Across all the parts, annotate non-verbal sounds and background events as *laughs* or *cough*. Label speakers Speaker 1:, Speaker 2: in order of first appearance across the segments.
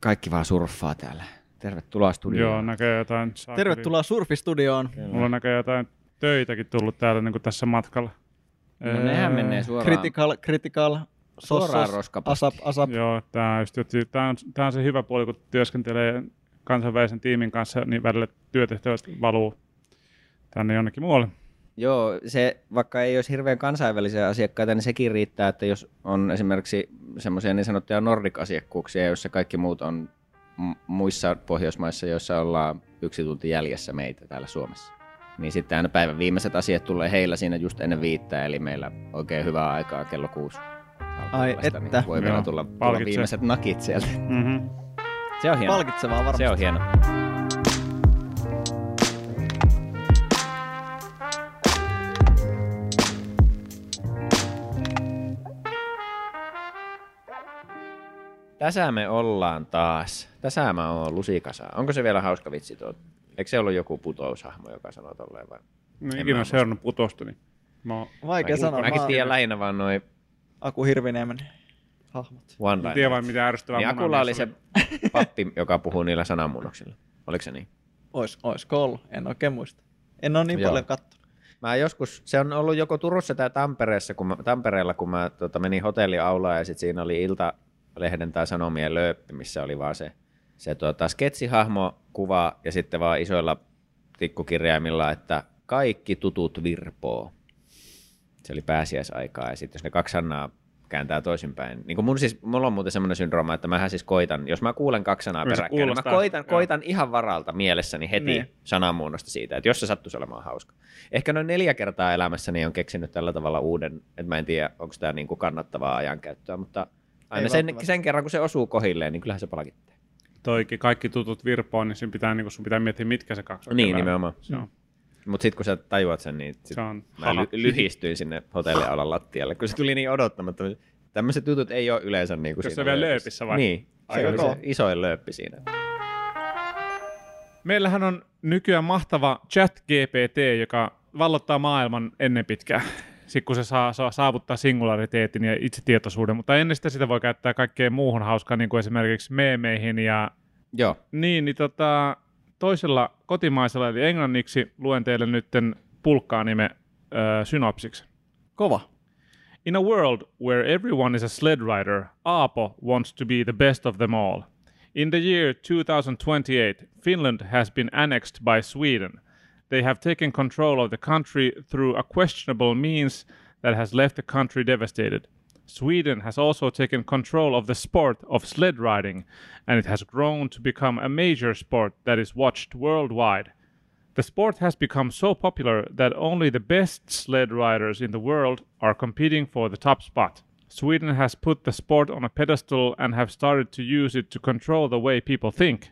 Speaker 1: Kaikki vaan surffaa täällä. Tervetuloa studioon.
Speaker 2: Joo, näkee jotain. saakeli-
Speaker 3: Tervetuloa Surfistudioon.
Speaker 2: Mulla on näkee jotain töitäkin tullut täällä niin kuin tässä matkalla.
Speaker 1: No nehän menee suoraan.
Speaker 3: Critical, critical,
Speaker 1: Suoraan
Speaker 3: asap, asap.
Speaker 2: Joo, tää on, on, tää on se hyvä puoli, kun työskentelee kansainvälisen tiimin kanssa, niin välillä työtehtävät valuu tänne jonnekin muualle.
Speaker 1: Joo, se vaikka ei olisi hirveän kansainvälisiä asiakkaita, niin sekin riittää, että jos on esimerkiksi semmoisia niin sanottuja Nordic-asiakkuuksia, joissa kaikki muut on muissa Pohjoismaissa, joissa ollaan yksi tunti jäljessä meitä täällä Suomessa. Niin sitten aina päivän viimeiset asiat tulee heillä siinä just ennen viittää, eli meillä oikein hyvää aikaa kello kuusi. alkaa
Speaker 3: Ai
Speaker 1: vasta,
Speaker 3: että.
Speaker 1: Niin voi vielä tulla, tulla viimeiset nakit sieltä.
Speaker 2: Mm-hmm.
Speaker 1: Se on hieno.
Speaker 3: Palkitsevaa varmasti.
Speaker 1: Se on hieno. Tässä me ollaan taas. Tässä mä oon Lusikasa. Onko se vielä hauska vitsi tuo? Eikö se ollut joku putoushahmo, joka sanoo tolleen vai?
Speaker 2: No,
Speaker 1: En
Speaker 2: ikinä
Speaker 1: mä
Speaker 2: on seurannut putosta, niin mä oon,
Speaker 3: Vaikea
Speaker 1: Mäkin-
Speaker 3: sanoa.
Speaker 1: Mäkin
Speaker 3: Mä
Speaker 1: tiedän lähinnä vaan noin
Speaker 3: Aku Hirviniemen hahmot.
Speaker 1: one
Speaker 2: en tiedä vain mitä ärsyttävää
Speaker 1: Niin Akulla oli se pappi, joka puhuu niillä sananmuunnoksilla. Oliko se niin?
Speaker 3: Ois, oisko ollut? En oikein muista. En ole niin
Speaker 1: Joo.
Speaker 3: paljon kattonut.
Speaker 1: Mä joskus, se on ollut joko Turussa tai Tampereessa, kun mä, Tampereella, kun mä tota, menin hotelliaulaan ja sitten siinä oli Ilta-lehden tai Sanomien lööppi, missä oli vaan se, se tota, sketsihahmo kuva ja sitten vaan isoilla tikkukirjaimilla, että kaikki tutut virpoo. Se oli pääsiäisaikaa ja sitten jos ne kaksi sanaa kääntää toisinpäin. Niin kuin mun siis, mulla on muuten semmoinen syndrooma, että mähän siis koitan, jos mä kuulen kaksi sanaa
Speaker 2: se
Speaker 1: peräkkäin, niin mä koitan, koitan ihan varalta mielessäni heti
Speaker 3: Niin.
Speaker 1: sananmuunnosta siitä, että jos se sattuisi olemaan hauska. Ehkä noin neljä kertaa elämässäni on keksinyt tällä tavalla uuden, että mä en tiedä, onko tämä niinku kannattavaa ajankäyttöä, mutta aina
Speaker 3: Ei
Speaker 1: sen, sen kerran, kun se osuu kohilleen, niin kyllähän se palkittaa.
Speaker 2: toikin kaikki tutut virpoon, niin sun pitää, niin sun pitää miettiä, mitkä se kaksi
Speaker 1: Niin,
Speaker 2: oikein
Speaker 1: nimenomaan.
Speaker 2: Se on,
Speaker 1: Mutta sitten kun sä tajuat sen, niin sit
Speaker 2: se on
Speaker 1: mä ly- lyhistyin sinne hotelliaulan lattialle, kun se tuli niin odottamatta. Tämmöiset jutut ei ole yleensä niin kuin
Speaker 2: Jos se on vielä lööpissä vai?
Speaker 1: Niin, se oli
Speaker 3: kova.
Speaker 1: se isoin lööppi siinä.
Speaker 2: Meillähän on nykyään mahtava chat GPT, joka vallottaa maailman ennen pitkää. Sitten kun se saa, saa saavuttaa singulariteetin ja itsetietoisuuden, mutta ennen sitä sitä voi käyttää kaikkeen muuhun hauskaan, niin kuin esimerkiksi meemeihin ja
Speaker 1: Joo,
Speaker 2: niin, niin tota, toisella kotimaisella eli englanniksi luen teille nytten pulkkaanime äh, synopsiksi.
Speaker 3: Kova.
Speaker 2: In a world where everyone is a sled rider, Aapo wants to be the best of them all. In the year 2028, Finland has been annexed by Sweden. They have taken control of the country through a questionable means that has left the country devastated. Sweden has also taken control of the sport of sled riding, and it has grown to become a major sport that is watched worldwide. The sport has become so popular that only the best sled riders in the world are competing for the top spot. Sweden has put the sport on a pedestal and have started to use it to control the way people think.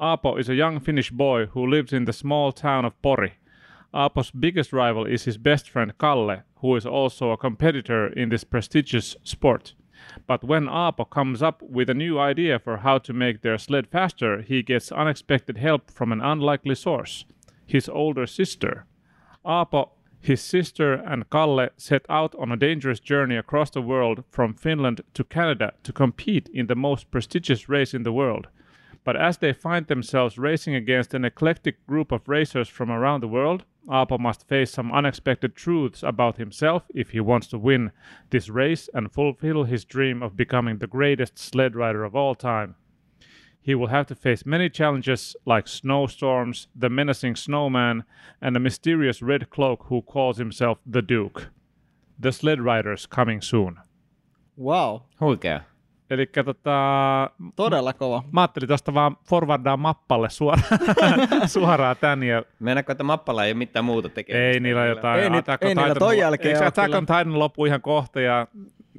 Speaker 2: Aapo is a young Finnish boy who lives in the small town of Pori. Aapo's biggest rival is his best friend Kalle, who is also a competitor in this prestigious sport. But when Aapo comes up with a new idea for how to make their sled faster, he gets unexpected help from an unlikely source his older sister. Aapo, his sister, and Kalle set out on a dangerous journey across the world from Finland to Canada to compete in the most prestigious race in the world. But as they find themselves racing against an eclectic group of racers from around the world, Aapo must face some unexpected truths about himself if he wants to win this race and fulfill his dream of becoming the greatest sled rider of all time. He will have to face many challenges like snowstorms, the menacing snowman, and a mysterious red cloak who calls himself the Duke. The sled riders coming soon.
Speaker 3: Wow.
Speaker 1: huikea.
Speaker 2: Eli tota,
Speaker 3: Todella kova.
Speaker 2: mä ajattelin tuosta vaan forwardaa mappalle suoraan, *laughs* suoraan tän ja
Speaker 1: Meinaatko, että mappalla ei ole mitään muuta tekemistä?
Speaker 2: ei niillä jotain
Speaker 3: Ei ni-
Speaker 2: Attack
Speaker 3: ei niillä ton jälkeen
Speaker 2: Eikö Attack on Titan loppu ihan kohta ja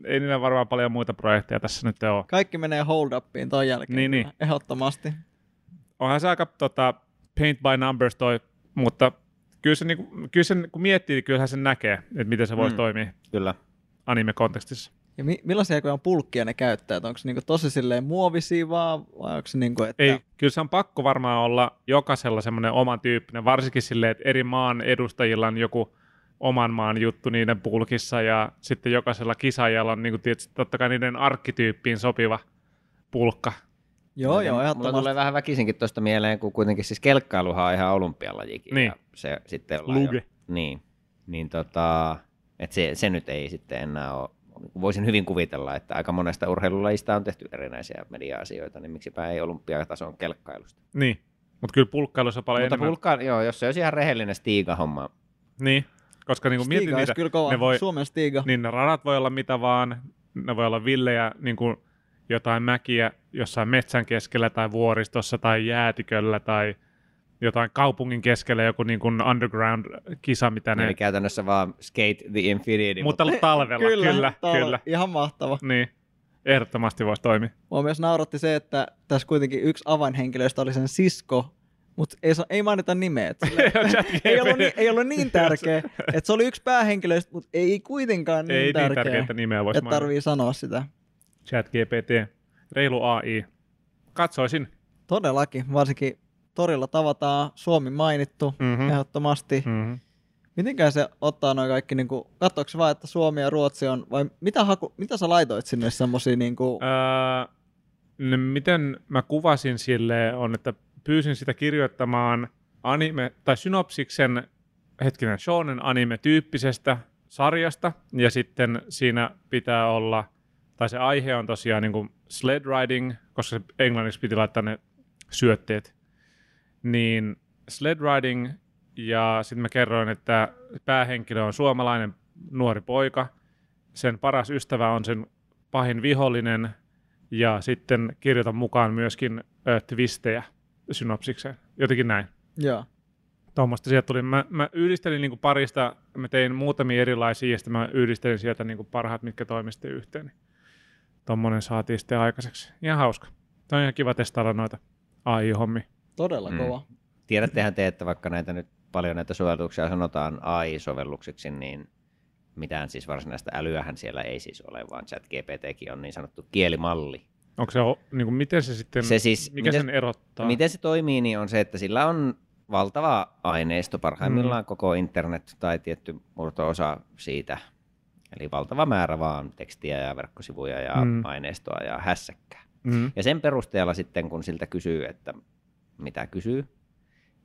Speaker 2: ei niillä varmaan paljon muita projekteja tässä nyt ole.
Speaker 3: Kaikki menee hold upiin ton jälkeen.
Speaker 2: Niin, niin.
Speaker 3: Ehdottomasti.
Speaker 2: onhan se aika tota, paint by numbers toi, mutta kyllä se, niinku, kyllä se kun miettii, niin kyllähän sen näkee, että miten se voisi
Speaker 1: Mm.
Speaker 2: toimia
Speaker 1: Kyllä.
Speaker 3: Ja mi- millaisia aikoja pulkkia ne käyttää? Onko se niinku tosi silleen muovisia vaan, vai onko se niinku, että...
Speaker 2: Ei, kyllä se on pakko varmaan olla jokaisella semmoinen oman tyyppinen, varsinkin silleen, että eri maan edustajilla on joku oman maan juttu niiden pulkissa ja sitten jokaisella kisaajalla on niin kuin, tietysti, totta kai niiden arkkityyppiin sopiva pulkka.
Speaker 3: Joo,
Speaker 1: Mulla-
Speaker 3: joo,
Speaker 1: Mulla
Speaker 3: ehdottomasti.
Speaker 1: tulee vähän väkisinkin tuosta mieleen, kun kuitenkin siis kelkkailuhan on ihan olympialajikin.
Speaker 2: Niin.
Speaker 1: Ja se sitten ollaan
Speaker 2: Luge.
Speaker 1: Jo, niin. Niin tota, että se, se, nyt ei sitten enää ole. Voisin hyvin kuvitella, että aika monesta urheilulajista on tehty erinäisiä media-asioita, niin miksipä ei olympiatason kelkkailusta.
Speaker 2: Niin, mutta kyllä pulkkailussa on paljon
Speaker 1: Mutta
Speaker 2: enemmän.
Speaker 1: pulkka, joo, jos se olisi ihan rehellinen stiiga-homma,
Speaker 2: Niin, koska niin kuin mietin niitä,
Speaker 3: kyllä kova.
Speaker 2: ne voi,
Speaker 3: Suomen Stiga.
Speaker 2: niin ne radat voi olla mitä vaan, ne voi olla villejä, niin kuin jotain mäkiä jossain metsän keskellä tai vuoristossa tai jäätiköllä tai jotain kaupungin keskellä, joku niin kuin underground-kisa, mitä ne...
Speaker 1: eli käytännössä vaan skate the infinity.
Speaker 2: Mutta talvella, *laughs* kyllä, kyllä.
Speaker 3: on
Speaker 2: kyllä.
Speaker 3: Ihan mahtava.
Speaker 2: Niin, ehdottomasti voisi toimia.
Speaker 3: Mua myös nauratti se, että tässä kuitenkin yksi avainhenkilöistä oli sen sisko, mutta ei, ei mainita nimeä. *laughs* *laughs* Ei, ollut niin, ei ollut niin tärkeä. että se oli yksi päähenkilöistä, mutta ei kuitenkaan niin
Speaker 2: Ei niin
Speaker 3: tärkeä.
Speaker 2: tärkeää nimeä voisi
Speaker 3: että
Speaker 2: mainita.
Speaker 3: tarvii sanoa sitä.
Speaker 2: Chat GPT, reilu AI. Katsoisin.
Speaker 3: Todellakin, varsinkin torilla tavataan Suomi mainittu
Speaker 2: Mhm.
Speaker 3: ehdottomasti.
Speaker 2: Mm-hmm.
Speaker 3: Mitenkään se ottaa noin kaikki, niin kuin, katsoiko se vaan, että Suomi ja Ruotsi on, vai mitä, haku, mitä sä laitoit sinne semmosia niin kuin,
Speaker 2: Öö, no miten mä kuvasin sille on, että pyysin sitä kirjoittamaan anime, tai synopsiksen, hetkinen, shonen anime-tyyppisestä sarjasta, ja sitten siinä pitää olla, tai se aihe on tosiaan niin kuin sled riding, koska se englanniksi piti laittaa ne syötteet, niin sled riding, ja sitten mä kerroin, että päähenkilö on suomalainen nuori poika, sen paras ystävä on sen pahin vihollinen, ja sitten kirjoitan mukaan myöskin ö, twistejä synopsikseen. Jotenkin näin.
Speaker 3: joo.
Speaker 2: Tuommoista sieltä tuli. Mä, mä yhdistelin niin parista, mä tein muutamia erilaisia, ja sitten mä yhdistelin sieltä niin parhaat, mitkä toimi sitten yhteen. Niin Tuommoinen saatiin sitten aikaiseksi. Ihan hauska. Tämä on ihan kiva testailla noita AI-hommia.
Speaker 3: Todella
Speaker 1: Mm.
Speaker 3: kova.
Speaker 1: Tiedättehän te, että vaikka näitä nyt paljon näitä sovelluksia sanotaan AI-sovelluksiksi, niin mitään siis varsinaista älyähän siellä ei siis ole, vaan ChatGPTkin on niin sanottu kielimalli.
Speaker 2: Onko se, niin kuin, miten se sitten,
Speaker 1: Se siis-
Speaker 2: mikä
Speaker 1: miten-
Speaker 2: sen erottaa?
Speaker 1: Miten se toimii, niin on se, että sillä on valtava aineisto, parhaimmillaan koko internet tai tietty murto-osa siitä. Eli valtava määrä vaan tekstiä ja verkkosivuja ja
Speaker 2: Mm.
Speaker 1: mm. aineistoa ja hässäkkää.
Speaker 2: Mm.
Speaker 1: Ja sen perusteella sitten, kun siltä kysyy, että mitä kysyy,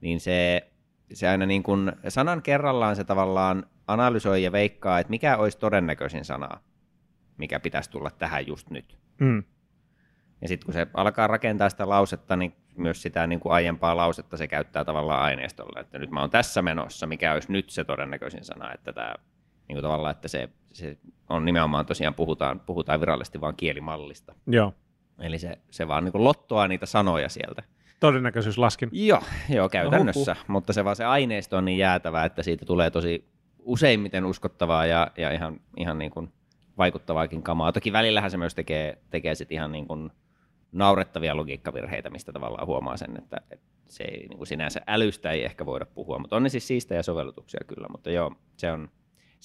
Speaker 1: niin se, se aina niin kuin sanan kerrallaan se tavallaan analysoi ja veikkaa, että mikä olisi todennäköisin sana, mikä pitäisi tulla tähän just nyt.
Speaker 2: Mm.
Speaker 1: Ja sitten kun se alkaa rakentaa sitä lausetta, niin myös sitä niin kuin aiempaa lausetta se käyttää tavallaan aineistolla, että nyt mä oon tässä menossa, mikä olisi nyt se todennäköisin sana, että tämä niin kuin tavallaan, että se, se on nimenomaan tosiaan puhutaan, puhutaan virallisesti vaan kielimallista.
Speaker 2: Joo.
Speaker 1: Eli se, se vaan niin kuin lottoaa niitä sanoja sieltä.
Speaker 2: Todennäköisyys laskin.
Speaker 1: Joo, joo käytännössä, no, mutta se vaan se aineisto on niin jäätävä, että siitä tulee tosi useimmiten uskottavaa ja, ja ihan, ihan niin kuin vaikuttavaakin kamaa. Toki välillähän se myös tekee, tekee sit ihan niin kuin naurettavia logiikkavirheitä, mistä tavallaan huomaa sen, että, että se ei, niin kuin sinänsä älystä ei ehkä voida puhua, mutta on ne siis siistejä sovellutuksia kyllä, mutta joo, se on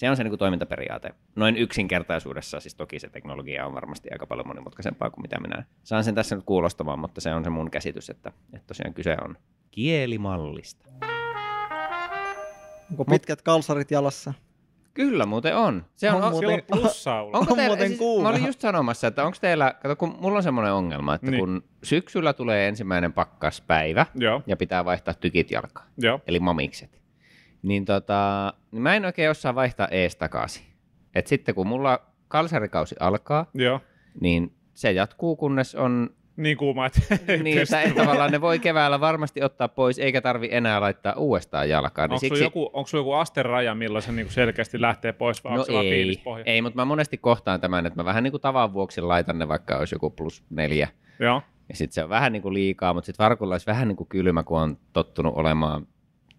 Speaker 1: se, on se niin kuin toimintaperiaate. Noin yksinkertaisuudessa, siis toki se teknologia on varmasti aika paljon monimutkaisempaa kuin mitä minä saan sen tässä nyt kuulostamaan, mutta se on se mun käsitys, että, että tosiaan kyse on kielimallista.
Speaker 3: Onko pitkät kalsarit jalassa?
Speaker 1: Kyllä muuten on. Se on,
Speaker 3: On
Speaker 1: on,
Speaker 3: muuten-
Speaker 2: on plussaa.
Speaker 1: Onko
Speaker 3: On
Speaker 1: teillä,
Speaker 3: muuten
Speaker 1: siis,
Speaker 3: kuuma.
Speaker 1: mä olin just sanomassa, että onko teillä, kato kun mulla on semmoinen ongelma, että
Speaker 2: niin.
Speaker 1: kun syksyllä tulee ensimmäinen pakkaspäivä
Speaker 2: Joo,
Speaker 1: ja pitää vaihtaa tykit jalkaan,
Speaker 2: joo.
Speaker 1: eli mamikset, niin, tota, niin mä en oikein osaa vaihtaa ees takaisin. Et sitten kun mulla kalsarikausi alkaa,
Speaker 2: Joo.
Speaker 1: niin se jatkuu, kunnes on
Speaker 2: Niin kuuma, *laughs* että
Speaker 1: niin, että, että tavallaan ne voi keväällä varmasti ottaa pois, eikä tarvi enää laittaa uudestaan jalkaan. Niin
Speaker 2: Onko sulla, joku, onko sulla joku asteraja, milloin se niinku selkeästi lähtee pois, vai
Speaker 1: No ei, ei, mutta mä monesti kohtaan tämän, että mä vähän niin kuin tavan vuoksi laitan ne, vaikka olisi joku plus neljä.
Speaker 2: Joo,
Speaker 1: Ja sitten se on vähän niin kuin liikaa, mutta sitten varkulla olisi vähän niin kuin kylmä, kun on tottunut olemaan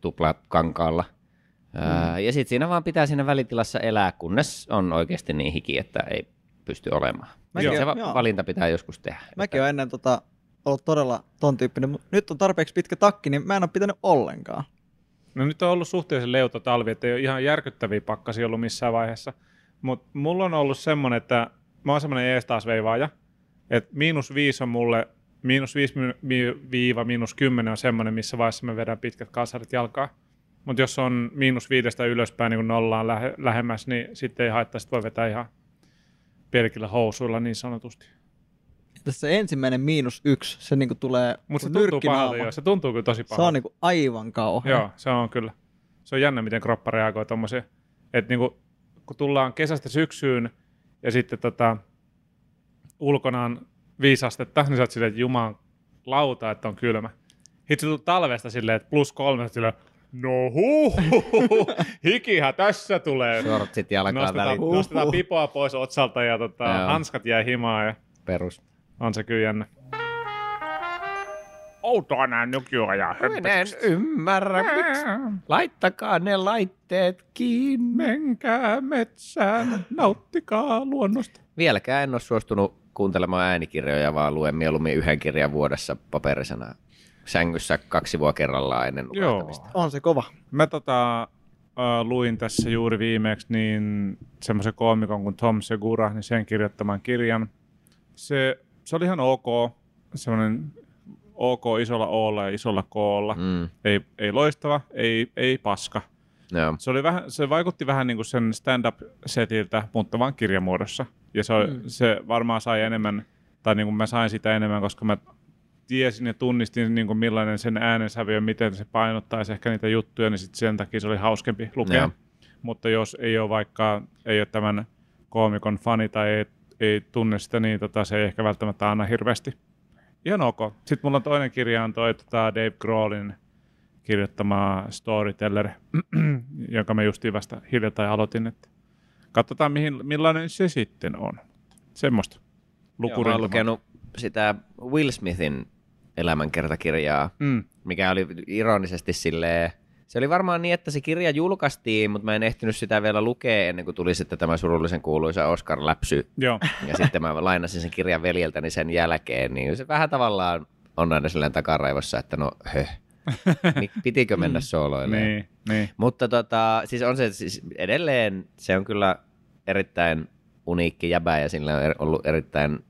Speaker 1: tupla kankaalla. Mm. Ja sitten siinä vaan pitää siinä välitilassa elää, kunnes on oikeasti niin hiki, että ei pysty olemaan.
Speaker 3: Mäkin
Speaker 1: se va-
Speaker 3: joo.
Speaker 1: valinta pitää joskus tehdä.
Speaker 3: Mäkin olen ennen tota, ollut todella ton tyyppinen, mutta nyt on tarpeeksi pitkä takki, niin mä en ole pitänyt ollenkaan.
Speaker 2: no nyt on ollut suhteellisen leuto talvi, että ei ole ihan järkyttäviä pakkasia ollut missään vaiheessa. Mutta mulla on ollut semmoinen, että mä oon semmoinen ees taas veivaaja, että miinus viisi on mulle, miinus viisi mi- mi- viiva miinus kymmenen on semmoinen, missä vaiheessa mä vedän pitkät kalsarit jalkaa. Mutta jos on miinus viidestä ylöspäin niin kun nollaan lähe, lähemmäs, niin sitten ei haittaa, sit voi vetää ihan pelkillä housuilla niin sanotusti.
Speaker 3: Tässä se ensimmäinen miinus yksi, se niinku tulee
Speaker 2: Mutta se tuntuu pahalta, joo. Se tuntuu kyllä tosi
Speaker 3: Se
Speaker 2: pahalta.
Speaker 3: on niinku aivan kauhea.
Speaker 2: Joo, se on kyllä. Se on jännä, miten kroppa reagoi tommoseen. Että niinku, kun tullaan kesästä syksyyn ja sitten tota, ulkona on viisi astetta, niin sä oot silleen, että juman lauta, että on kylmä. Hitsi tuu talvesta silleen, että plus kolme, silleen, no huh, hikihän tässä tulee.
Speaker 1: Shortsit jalkaan
Speaker 2: Nostetaan,
Speaker 1: väliin.
Speaker 2: Nostetaan pipoa pois otsalta ja tota,
Speaker 1: Joo.
Speaker 2: hanskat jää himaan ja
Speaker 1: Perus.
Speaker 2: on se kyllä jännä. Outoa nää nykyajan
Speaker 1: Minä en ymmärrä, miksi. Laittakaa ne laitteet kiinni.
Speaker 2: Menkää metsään, nauttikaa luonnosta.
Speaker 1: Vieläkään en ole suostunut kuuntelemaan äänikirjoja, vaan luen mieluummin yhden kirjan vuodessa paperisena sängyssä kaksi vuotta kerrallaan ennen
Speaker 2: Joo.
Speaker 1: nukahtamista.
Speaker 3: On se kova.
Speaker 2: Mä tota, uh, luin tässä juuri viimeksi niin semmoisen koomikon kuin Tom Segura, niin sen kirjoittaman kirjan. Se, se oli ihan ok, semmoinen ok isolla Olla ja isolla Klla. Mm. Ei, ei loistava, ei, ei paska.
Speaker 1: joo.
Speaker 2: Se, oli vähän, se vaikutti vähän niin kuin sen stand-up-setiltä, mutta vaan kirjamuodossa. Ja se, mm. se varmaan sai enemmän, tai niin kuin mä sain sitä enemmän, koska mä tiesin ja tunnistin niin kuin millainen sen äänensävy ja miten se painottaisi ehkä niitä juttuja, niin sit sen takia se oli hauskempi lukea.
Speaker 1: Joo.
Speaker 2: Mutta jos ei ole vaikka, ei ole tämän koomikon fani tai ei, ei tunne sitä, niin tota, se ei ehkä välttämättä anna hirveästi. Ihan ok. Sitten mulla on toinen kirja, on toi tota Dave Grohlin kirjoittama Storyteller, *clears throat* jonka mä justiin vasta hiljattain aloitin, että katsotaan mihin, millainen se sitten on. Semmoista.
Speaker 1: Joo, mä
Speaker 2: Lukurin
Speaker 1: oon lukenut sitä Will Smithin elämänkertakirjaa,
Speaker 2: Mm.
Speaker 1: mikä oli ironisesti silleen, se oli varmaan niin, että se kirja julkaistiin, mutta mä en ehtinyt sitä vielä lukea ennen kuin tuli sitten tämä surullisen kuuluisa Oscar-läpsy.
Speaker 2: Joo.
Speaker 1: Ja sitten mä lainasin sen kirjan veljeltäni sen jälkeen, niin se vähän tavallaan on aina silleen takaraivossa, että no höh, pitikö mennä sooloilemaan.
Speaker 2: Niin, niin.
Speaker 1: Mutta tota, siis on se siis edelleen, se on kyllä erittäin uniikki jäbä ja sillä on er- ollut erittäin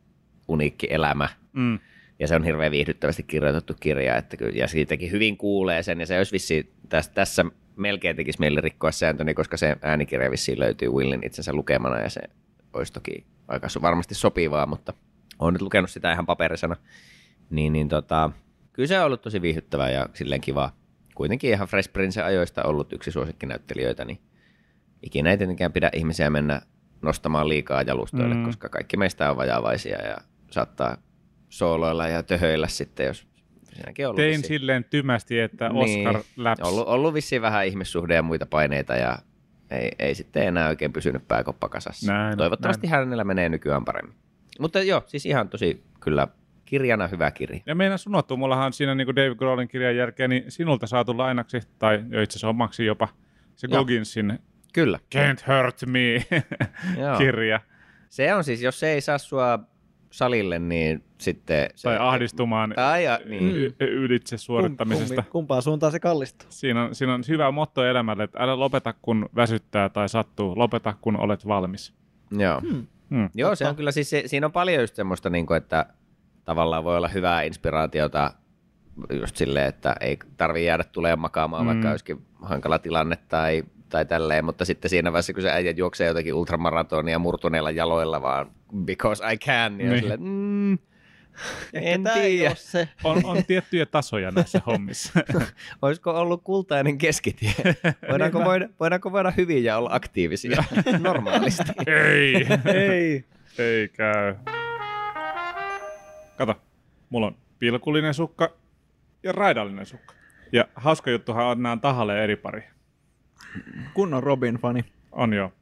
Speaker 1: uniikki elämä.
Speaker 2: Mm.
Speaker 1: Ja se on hirveän viihdyttävästi kirjoitettu kirja, että kyllä, ja siitäkin hyvin kuulee sen, ja se olisi vissi, tässä, tässä melkein tekisi mieli rikkoa sääntöni, koska se äänikirja vissiin löytyy Willin itsensä lukemana, ja se olisi toki aika varmasti sopivaa, mutta olen nyt lukenut sitä ihan paperisena. Niin, niin tota, kyllä se on ollut tosi viihdyttävää ja silleen kiva. Kuitenkin ihan Fresh Prince ajoista ollut yksi suosikkinäyttelijöitä, niin ikinä ei tietenkään pidä ihmisiä mennä nostamaan liikaa jalustoille,
Speaker 2: Mm.
Speaker 1: koska kaikki meistä on vajaavaisia ja saattaa sooloilla ja töhöillä sitten, jos siinäkin on ollut
Speaker 2: Tein
Speaker 1: vissiin-
Speaker 2: silleen tymästi, että Oscar
Speaker 1: niin,
Speaker 2: läps.
Speaker 1: ollut, ollut vissiin vähän ihmissuhde ja muita paineita ja ei, ei sitten enää oikein pysynyt pääkoppa kasassa.
Speaker 2: Näin
Speaker 1: Toivottavasti hänellä menee nykyään paremmin. Mutta joo, siis ihan tosi kyllä kirjana hyvä kirja.
Speaker 2: Ja meidän unohtuu, mullahan on siinä niin kuin Dave Grohlin kirjan jälkeen, niin sinulta saatu lainaksi, tai jo itse asiassa omaksi jopa, se
Speaker 1: Joo.
Speaker 2: Gogginsin
Speaker 1: Kyllä.
Speaker 2: Can't Hurt Me
Speaker 1: Joo.
Speaker 2: kirja.
Speaker 1: Se on siis, jos se ei saa sua salille, niin sitten... Se,
Speaker 2: Tai ahdistumaan
Speaker 1: Tai, ja, niin.
Speaker 2: y- ylitse suorittamisesta.
Speaker 3: Kumpi- kumpaan suuntaan se kallistuu?
Speaker 2: Siinä on, siinä on hyvä motto elämälle, että älä lopeta kun väsyttää tai sattuu, lopeta kun olet valmis.
Speaker 1: Joo.
Speaker 3: Hmm.
Speaker 2: Hmm.
Speaker 1: Joo, se on kyllä siis, se, siinä on paljon just semmoista, niin kuin, että tavallaan voi olla hyvää inspiraatiota just silleen, että ei tarvi jäädä tulemaan makaamaan, mm. vaikka olisikin hankala tilanne tai, tai tälleen, mutta sitten siinä vaiheessa, kun se äijä juoksee jotakin ultramaratonia murtuneilla jaloilla vaan because I can, niin, niin.
Speaker 2: Niin.
Speaker 1: Sille, mm, en tiedä,
Speaker 3: se.
Speaker 2: On, on tiettyjä tasoja näissä hommissa. *laughs*
Speaker 1: olisiko ollut kultainen keskitie? *laughs* Voidaanko, voida, voidaanko voida hyvin ja olla aktiivisia *laughs* normaalisti?
Speaker 2: ei,
Speaker 3: Ei.
Speaker 2: ei käy. Kato, mulla on pilkullinen sukka ja raidallinen sukka. Ja hauska juttuhan on nämä tahalle eri pari.
Speaker 3: Kunnon Robin-fani.
Speaker 2: On joo.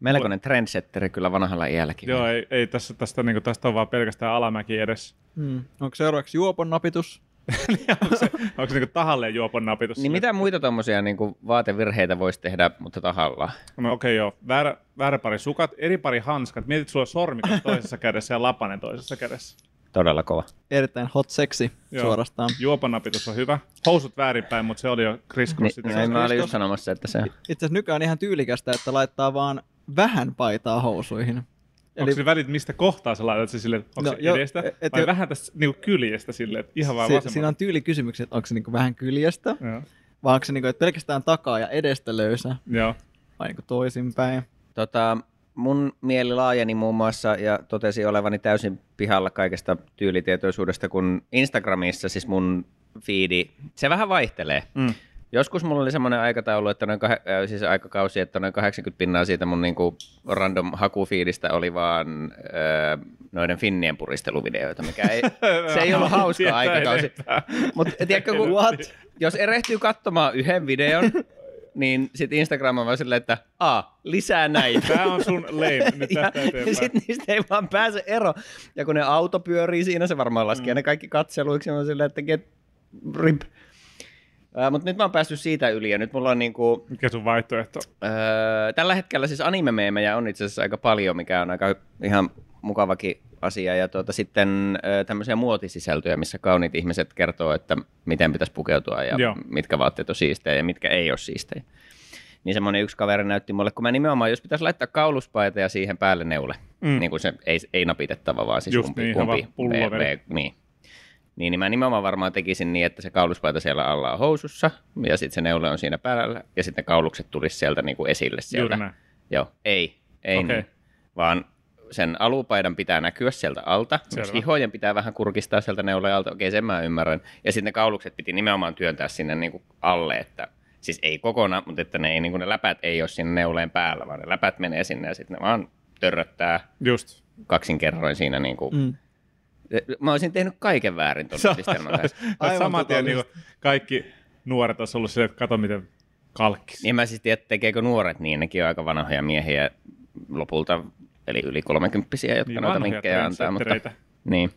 Speaker 1: Melkoinen trendsetteri kyllä vanhalla iälläkin.
Speaker 2: Joo, ei, ei tässä, tästä, niin tästä on vaan pelkästään alamäki edessä.
Speaker 3: Hmm. Onko seuraavaksi juopon napitus? *laughs*
Speaker 2: onko se, onko se niin tahalleen juopon napitus?
Speaker 1: Niin mitä muita tuommoisia niin vaatevirheitä voisi tehdä, mutta tahalla?
Speaker 2: No okei okay, joo, väärä, väärä pari sukat, eri pari hanskat. Mietit, sulla on sormikas toisessa kädessä ja lapanen toisessa kädessä.
Speaker 1: Todella kova.
Speaker 3: Erittäin hot seksi
Speaker 2: Joo.
Speaker 3: suorastaan.
Speaker 2: Juoponapitus on hyvä. Housut väärinpäin, mutta se oli jo Chris
Speaker 1: Niin,
Speaker 2: Cross.
Speaker 1: niin, mä olin just sanomassa, että se...
Speaker 3: Itse asiassa nykyään ihan tyylikästä, että laittaa vaan vähän paitaa housuihin.
Speaker 2: Onko se välit, mistä kohtaa sä laitat se silleen, onko
Speaker 3: No,
Speaker 2: se
Speaker 3: jo-
Speaker 2: edestä
Speaker 3: et
Speaker 2: vai
Speaker 3: jo-
Speaker 2: vähän tässä niinku kyljestä silleen, että ihan vaan
Speaker 3: se, siinä on tyylikysymyksiä, että onko se niinku vähän kyljestä,
Speaker 2: Joo.
Speaker 3: vai onko se niinku, että pelkästään takaa ja edestä löysä,
Speaker 2: Joo.
Speaker 3: vai niinku toisinpäin.
Speaker 1: Tota, mun mieli laajeni muun muassa ja totesi olevani täysin pihalla kaikesta tyylitietoisuudesta, kun Instagramissa siis mun fiidi, se vähän vaihtelee. Mm. Joskus mulla oli semmoinen aikataulu, että noin kah- äh, siis aikakausi, että noin 80 pinnaa siitä mun niinku random hakufiidistä oli vaan äh, noiden finnien puristeluvideoita, mikä ei, *laughs* se ei ollut hauska aikakausi. Mutta tiedätkö, kun, What? jos erehtyy katsomaan yhden videon, *laughs* niin sitten Instagram on vaan silleen, että a, lisää näitä.
Speaker 2: Tämä on sun lane nyt
Speaker 1: ja, ja sitten niistä ei vaan pääse ero. Ja kun ne auto pyörii siinä, se varmaan laskee mm. ne kaikki katseluiksi. Mä silleen, että get rip. Uh, mutta nyt mä oon päässyt siitä yli ja nyt mulla on niinku...
Speaker 2: Mikä sun vaihtoehto?
Speaker 1: Uh, tällä hetkellä siis anime on itse asiassa aika paljon, mikä on aika ihan mukavakin asia. Ja tuota, sitten tämmöisiä muotisisältöjä, missä kauniit ihmiset kertoo, että miten pitäisi pukeutua ja Joo. mitkä vaatteet on siistejä ja mitkä ei ole siistejä. Niin semmoinen yksi kaveri näytti mulle, kun mä nimenomaan, jos pitäisi laittaa kauluspaita ja siihen päälle neule, mm. niin kuin se ei, ei napitettava, vaan siis
Speaker 2: Just
Speaker 1: kumpi,
Speaker 2: niin,
Speaker 1: kumpi niin, niin, niin mä nimenomaan varmaan tekisin niin, että se kauluspaita siellä alla on housussa, ja sitten se neule on siinä päällä, ja sitten kaulukset tulisi sieltä niin kuin esille sieltä. Joo, ei, ei okay. niin, vaan sen alupaidan pitää näkyä sieltä alta, myös hihojen pitää vähän kurkistaa sieltä neuleen alta, okei sen mä ymmärrän, ja sitten ne kaulukset piti nimenomaan työntää sinne niin kuin alle, että siis ei kokonaan, mutta että ne, ei, niin kuin ne läpät ei ole sinne neuleen päällä, vaan ne läpät menee sinne ja sitten ne vaan törröttää.
Speaker 2: Just.
Speaker 1: kaksin kerroin siinä niin kuin mm. Mä olisin tehnyt kaiken väärin tuon yhdistelmän kanssa. *laughs*
Speaker 2: Saman tien niin kaikki nuoret olisi ollut silleen, että kato miten kalkkis.
Speaker 1: Niin mä siis tiedän, että tekeekö nuoret niin, nekin on aika vanhoja miehiä. Lopulta, eli yli kolmekymppisiä, jotka niin, noita vinkkejä antaa. Mutta, niin.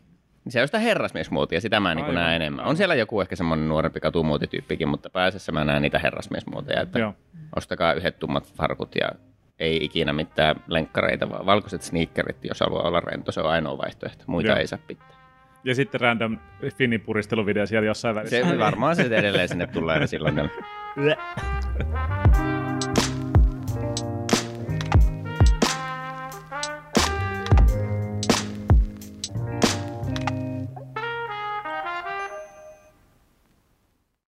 Speaker 1: Se on sitä herrasmiesmuotia, sitä mä niin näen enemmän. On siellä joku ehkä semmoinen nuorempi katumuotityyppikin, mutta pääsessä mä näen niitä herrasmiesmuoteja, että Joo. ostakaa yhdet tummat farkut ja ei ikinä mitään lenkkareita, vaan valkoiset sneakerit, jos haluaa olla rento, se on ainoa vaihtoehto. Muita Joo. ei saa pitää.
Speaker 2: Ja sitten random Finnin puristeluvideo siellä jossain välissä.
Speaker 1: Se varmaan se edelleen sinne tulee silloin. *laughs*